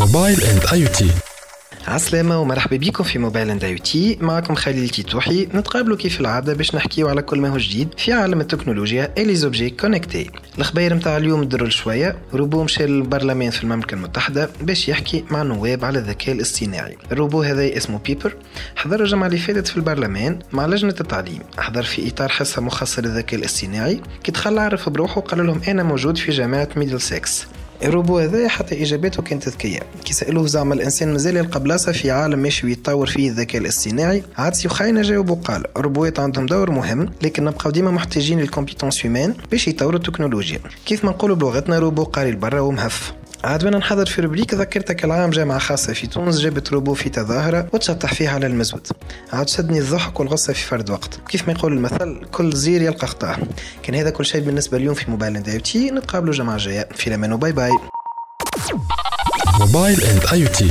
Mobile and IT. عسلامة ومرحبا بكم في Mobile and IT. معكم خليل تيتوحي. نتقابلوا كيف العادة باش نحكيو على كل ما هو جديد في عالم التكنولوجيا les objets connectés الخباير متاع اليوم دروا شوية روبو مشى للبرلمان في المملكة المتحدة باش يحكي مع النواب على الذكاء الاصطناعي. الروبو هذا اسمه بيبر. حضر الجمعة اللي فاتت في البرلمان مع لجنة التعليم. حضر في إطار حصة مخصصة للذكاء الاصطناعي. كي دخل عرف بروحه وقال لهم أنا موجود في جامعة ميدل سكس الروبو هذا حتى اجاباته كانت ذكيه كي سألوه زعما الإنسان مازال يلقى بلاصة في عالم ماشي يتطور فيه الذكاء الاصطناعي عاد سيخاينا جاوب وقال الروبوات عندهم دور مهم لكن نبقاو ديما محتاجين ال compétences humaines باش يطوروا التكنولوجيا. كيف ما نقولوا بلغتنا روبو قاري البرا ومهف. عاد نحضر في rubrique ذكرتك العام جامعة خاصة في تونس جابت روبو في تظاهرة وتشطح فيها على المزود. عاد شدني الضحك والغصة في فرد وقت. كيف ما يقول المثل كل زير يلقى خطاه كان هذا كل شيء بالنسبة اليوم في Mobile and IT نتقابلوا جمعة جاية في الأمان و bye bye Mobile and IT.